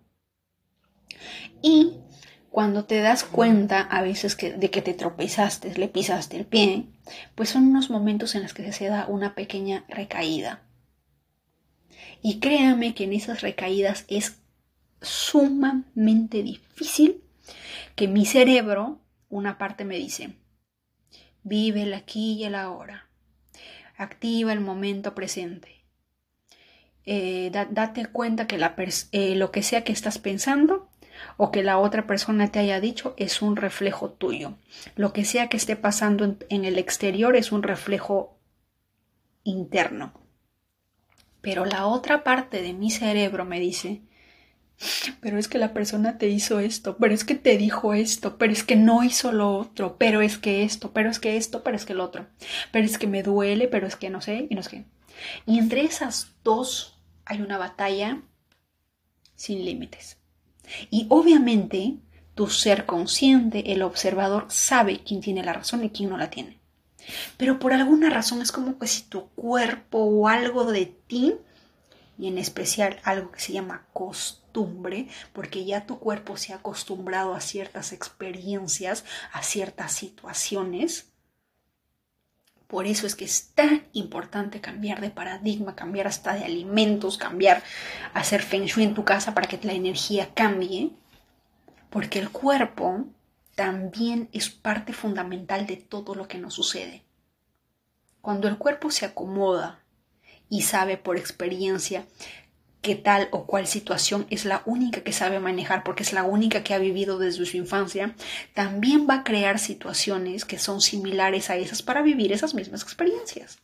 Y cuando te das cuenta a veces de que te tropezaste, le pisaste el pie, pues son unos momentos en los que se da una pequeña recaída. Y créame que en esas recaídas es sumamente difícil que mi cerebro, una parte me dice, vive el aquí y el ahora, activa el momento presente. Eh, date cuenta que eh, lo que sea que estás pensando o que la otra persona te haya dicho es un reflejo tuyo. Lo que sea que esté pasando en el exterior es un reflejo interno. Pero la otra parte de mi cerebro me dice, [laughs] pero es que la persona te hizo esto, pero es que te dijo esto, pero es que no hizo lo otro, pero es que esto, pero es que esto, pero es que lo otro, pero es que me duele, pero es que no sé, y no sé qué. Y entre esas dos hay una batalla sin límites. Y obviamente tu ser consciente, el observador, sabe quién tiene la razón y quién no la tiene. Pero por alguna razón es como que si tu cuerpo o algo de ti, y en especial algo que se llama costumbre, porque ya tu cuerpo se ha acostumbrado a ciertas experiencias, a ciertas situaciones. Por eso es que es tan importante cambiar de paradigma, cambiar hasta de alimentos, cambiar, hacer feng shui en tu casa para que la energía cambie, porque el cuerpo también es parte fundamental de todo lo que nos sucede. Cuando el cuerpo se acomoda y sabe por experiencia que tal o cual situación es la única que sabe manejar porque es la única que ha vivido desde su infancia, también va a crear situaciones que son similares a esas para vivir esas mismas experiencias.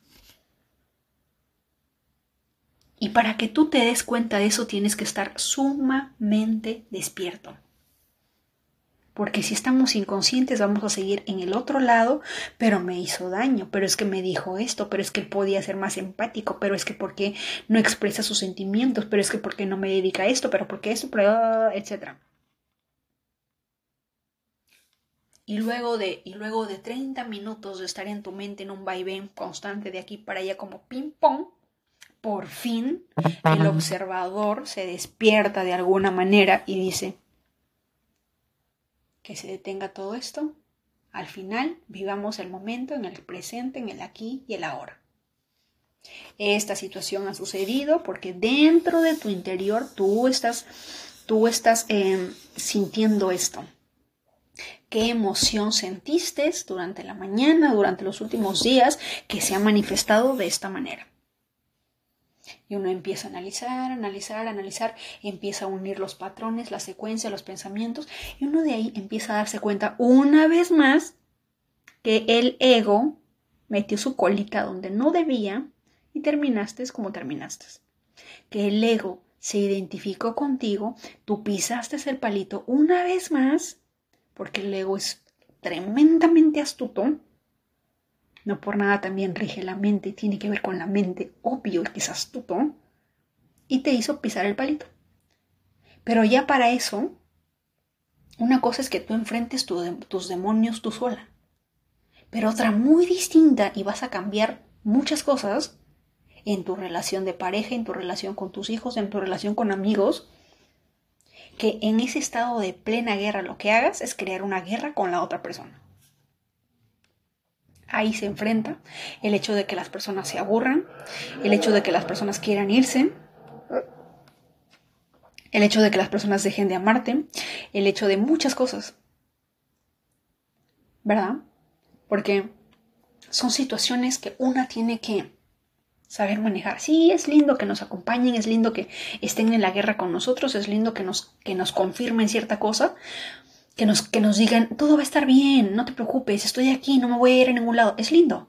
Y para que tú te des cuenta de eso tienes que estar sumamente despierto porque si estamos inconscientes vamos a seguir en el otro lado, pero me hizo daño, pero es que me dijo esto, pero es que podía ser más empático, pero es que porque no expresa sus sentimientos, pero es que porque no me dedica a esto, pero porque esto, pero, etc. Y luego, de, y luego de 30 minutos de estar en tu mente en un vaivén constante de aquí para allá como ping-pong, por fin el observador se despierta de alguna manera y dice, que se detenga todo esto. Al final, vivamos el momento en el presente, en el aquí y el ahora. Esta situación ha sucedido porque dentro de tu interior tú estás, tú estás em, sintiendo esto. qué emoción sentiste durante la mañana, durante los últimos días que se ha manifestado de esta manera. Y uno empieza a analizar, analizar, analizar, empieza a unir los patrones, la secuencia, los pensamientos, y uno de ahí empieza a darse cuenta una vez más que el ego metió su colita donde no debía y terminaste como terminaste. Que el ego se identificó contigo, tú pisaste el palito una vez más, porque el ego es tremendamente astuto. No por nada también rige la mente, tiene que ver con la mente, obvio que es astuto, y te hizo pisar el palito. Pero ya para eso, una cosa es que tú enfrentes tus demonios tú sola, pero otra muy distinta y vas a cambiar muchas cosas en tu relación de pareja, en tu relación con tus hijos, en tu relación con amigos, que en ese estado de plena guerra lo que hagas es crear una guerra con la otra persona. Ahí se enfrenta el hecho de que las personas se aburran, el hecho de que las personas quieran irse, el hecho de que las personas dejen de amarte, el hecho de muchas cosas. ¿Verdad? Porque son situaciones que una tiene que saber manejar. Sí, es lindo que nos acompañen, es lindo que estén en la guerra con nosotros, es lindo que nos, que nos confirmen cierta cosa, que nos, que nos digan, todo va a estar bien, no te preocupes, estoy aquí, no me voy a ir a ningún lado. Es lindo.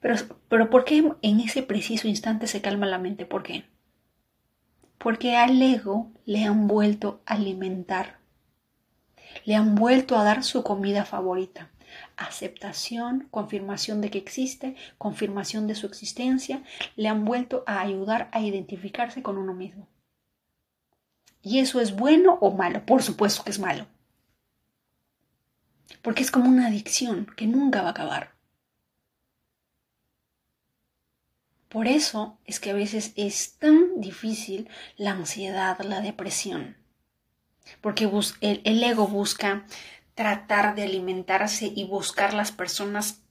Pero, pero ¿por qué en ese preciso instante se calma la mente? ¿Por qué? Porque al ego le han vuelto a alimentar, le han vuelto a dar su comida favorita aceptación, confirmación de que existe, confirmación de su existencia, le han vuelto a ayudar a identificarse con uno mismo. ¿Y eso es bueno o malo? Por supuesto que es malo. Porque es como una adicción que nunca va a acabar. Por eso es que a veces es tan difícil la ansiedad, la depresión. Porque el, ego busca tratar de alimentarse y buscar las personas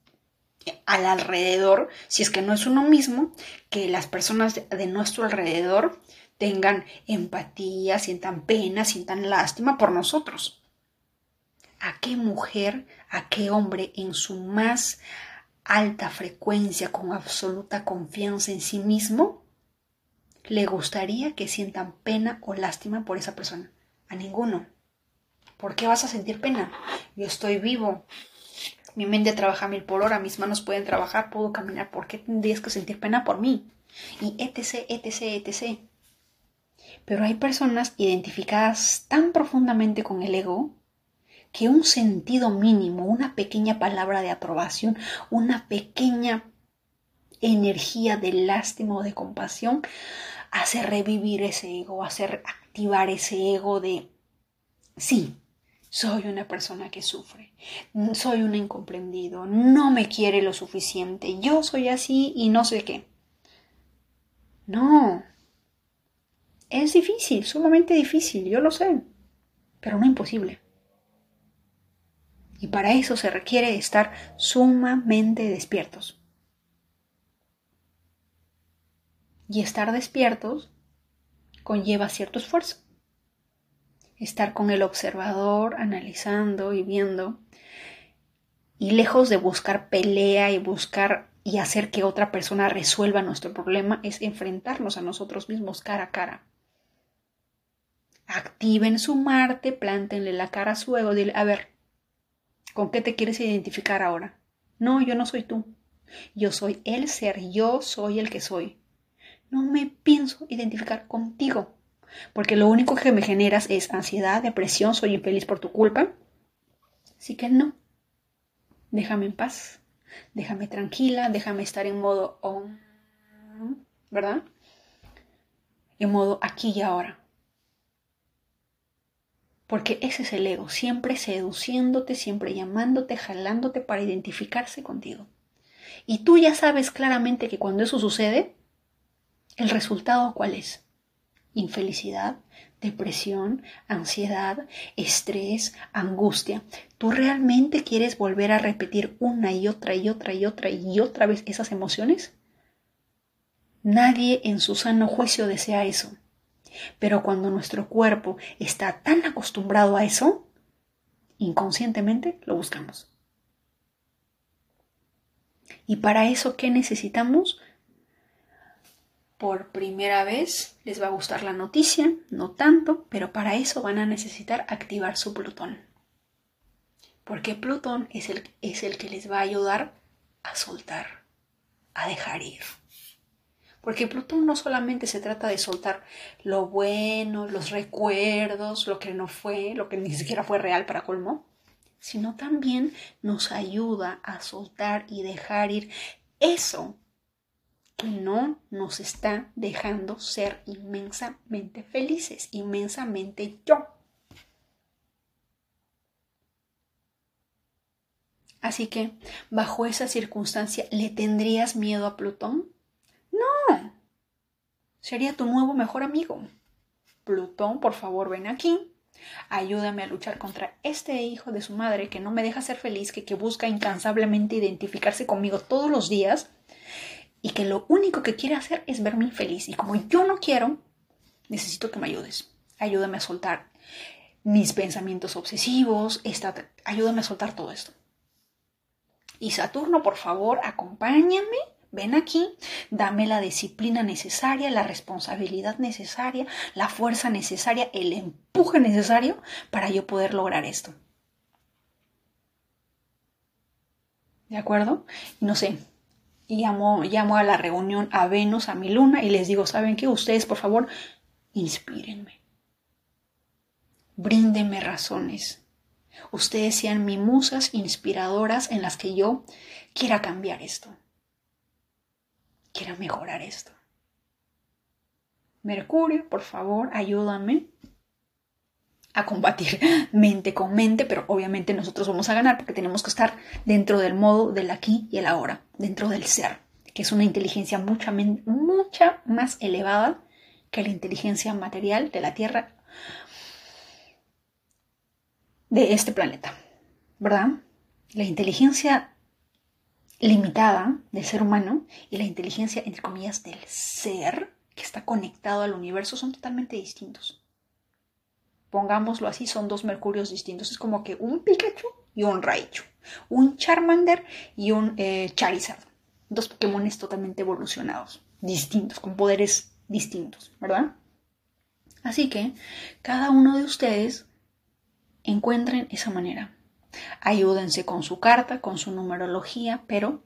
al alrededor, si es que no es uno mismo, que las personas de, nuestro alrededor tengan empatía, sientan pena, sientan lástima por nosotros. ¿A qué mujer, a qué hombre en su más alta frecuencia, con absoluta confianza en sí mismo, le gustaría que sientan pena o lástima por esa persona? A ninguno. ¿Por qué vas a sentir pena? Yo estoy vivo. Mi mente trabaja mil por hora, mis manos pueden trabajar, puedo caminar. ¿Por qué tendrías que sentir pena por mí? Y etc, etc, etc. Pero hay personas identificadas tan profundamente con el ego que un sentido mínimo, una pequeña palabra de aprobación, una pequeña energía de lástima o de compasión hace revivir ese ego, hace activar ese ego de sí, soy una persona que sufre, soy un incomprendido, no me quiere lo suficiente, yo soy así y no sé qué. No. Es difícil, sumamente difícil, yo lo sé, pero no imposible. Y para eso se requiere estar sumamente despiertos. Y estar despiertos conlleva cierto esfuerzo estar con el observador, analizando y viendo, y lejos de buscar pelea y buscar y hacer que otra persona resuelva nuestro problema, es enfrentarnos a nosotros mismos cara a cara. Activen su Marte, plántenle la cara a su ego, dile, a ver, ¿con qué te quieres identificar ahora? No, yo no soy tú. Yo soy el ser, yo soy el que soy. No me pienso identificar contigo porque lo único que me generas es ansiedad, depresión, soy infeliz por tu culpa. Así que no, déjame en paz, déjame tranquila, déjame estar en modo om, ¿verdad? En modo aquí y ahora. Porque ese es el ego, siempre seduciéndote, siempre llamándote, jalándote para identificarse contigo. Y tú ya sabes claramente que cuando eso sucede, el resultado cuál es? infelicidad, depresión, ansiedad, estrés, angustia. ¿Tú realmente quieres volver a repetir una y otra y otra y otra y otra vez esas emociones? Nadie en su sano juicio desea eso. Pero cuando nuestro cuerpo está tan acostumbrado a eso, inconscientemente lo buscamos. Y para eso, ¿qué necesitamos? Por primera vez les va a gustar la noticia, no tanto, pero para eso van a necesitar activar su Plutón. Porque Plutón es el, es el que les va a ayudar a soltar, a dejar ir. Porque Plutón no solamente se trata de soltar lo bueno, los recuerdos, lo que no fue, lo que ni siquiera fue real para colmo, sino también nos ayuda a soltar y dejar ir eso que no nos está dejando ser inmensamente felices, inmensamente yo. Así que, bajo esa circunstancia, ¿le tendrías miedo a Plutón? Sería tu nuevo mejor amigo. Plutón, por favor, ven aquí. Ayúdame a luchar contra este hijo de su madre que no me deja ser feliz, que, que busca incansablemente identificarse conmigo todos los días y que lo único que quiere hacer es verme infeliz. Y como yo no quiero, necesito que me ayudes. Ayúdame a soltar mis pensamientos obsesivos, ayúdame a soltar todo esto. Y Saturno, por favor, acompáñame ven aquí, dame la disciplina necesaria, la responsabilidad necesaria, la fuerza necesaria, el empuje necesario para yo poder lograr esto. ¿De acuerdo? No sé, llamo, llamo a la reunión a Venus, a mi luna y les digo, ¿saben qué? Ustedes, por favor, inspírenme. Bríndenme razones. Ustedes sean mis musas inspiradoras en las que yo quiera cambiar esto quiera mejorar esto. Mercurio, por favor, ayúdame a combatir [laughs] mente con mente, pero obviamente nosotros vamos a ganar porque tenemos que estar dentro del modo del aquí y el ahora, dentro del ser, que es una inteligencia mucha, mucha más elevada que la inteligencia material de la Tierra de este planeta, ¿verdad? La inteligencia limitada del ser humano y la inteligencia, entre comillas, del ser que está conectado al universo son totalmente distintos. Pongámoslo así, son dos mercurios distintos. Es como que un Pikachu y un Raichu, un Charmander y un eh, Charizard. Dos Pokémones totalmente evolucionados, distintos, con poderes distintos, ¿verdad? Así que cada uno de ustedes encuentren esa manera Ayúdense con su carta, con su numerología, pero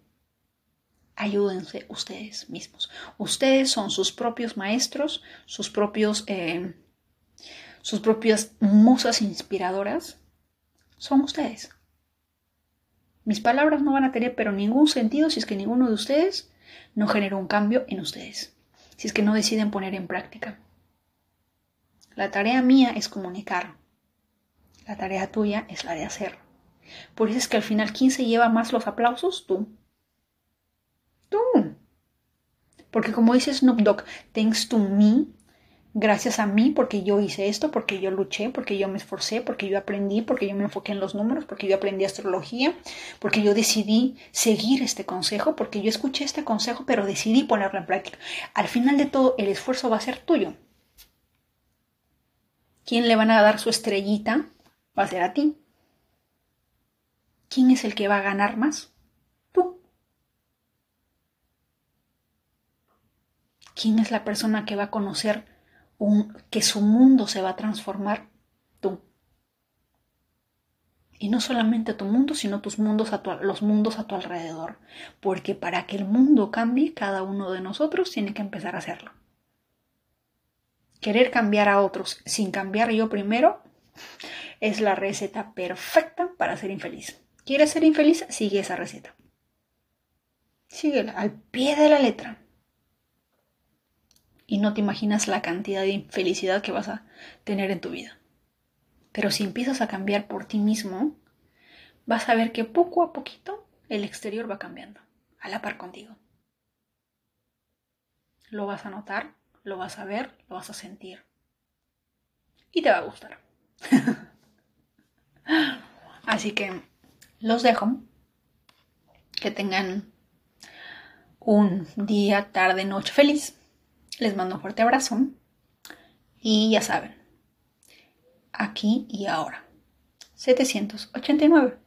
ayúdense ustedes mismos. Ustedes son sus propios maestros, sus propios, eh, sus propias musas inspiradoras. Son ustedes. Mis palabras no van a tener pero ningún sentido si es que ninguno de ustedes no genera un cambio en ustedes, si es que no deciden poner en práctica. La tarea mía es comunicar. La tarea tuya es la de hacer. Por eso es que al final, ¿quién se lleva más los aplausos? Tú. Tú. Porque como dice Snoop Dogg, thanks to me, gracias a mí, porque yo hice esto, porque yo luché, porque yo me esforcé, porque yo aprendí, porque yo me enfoqué en los números, porque yo aprendí astrología, porque yo decidí seguir este consejo, porque yo escuché este consejo, pero decidí ponerlo en práctica. Al final de todo, el esfuerzo va a ser tuyo. ¿Quién le van a dar su estrellita? Va a ser a ti. ¿Quién es el que va a ganar más? Tú. ¿Quién es la persona que va a conocer un, que su mundo se va a transformar? Tú. Y no solamente tu mundo, sino tus mundos a los mundos a tu alrededor. Porque para que el mundo cambie, cada uno de nosotros tiene que empezar a hacerlo. Querer cambiar a otros sin cambiar yo primero es la receta perfecta para ser infeliz. ¿Quieres ser infeliz? Sigue esa receta. Síguela al pie de la letra. Y no te imaginas la cantidad de infelicidad que vas a tener en tu vida. Pero si empiezas a cambiar por ti mismo, vas a ver que poco a poquito el exterior va cambiando, a la par contigo. Lo vas a notar, lo vas a ver, lo vas a sentir. Y te va a gustar. [laughs] Así que los dejo. Que tengan un día, tarde, noche feliz. Les mando un fuerte abrazo. Y ya saben, aquí y ahora. 789.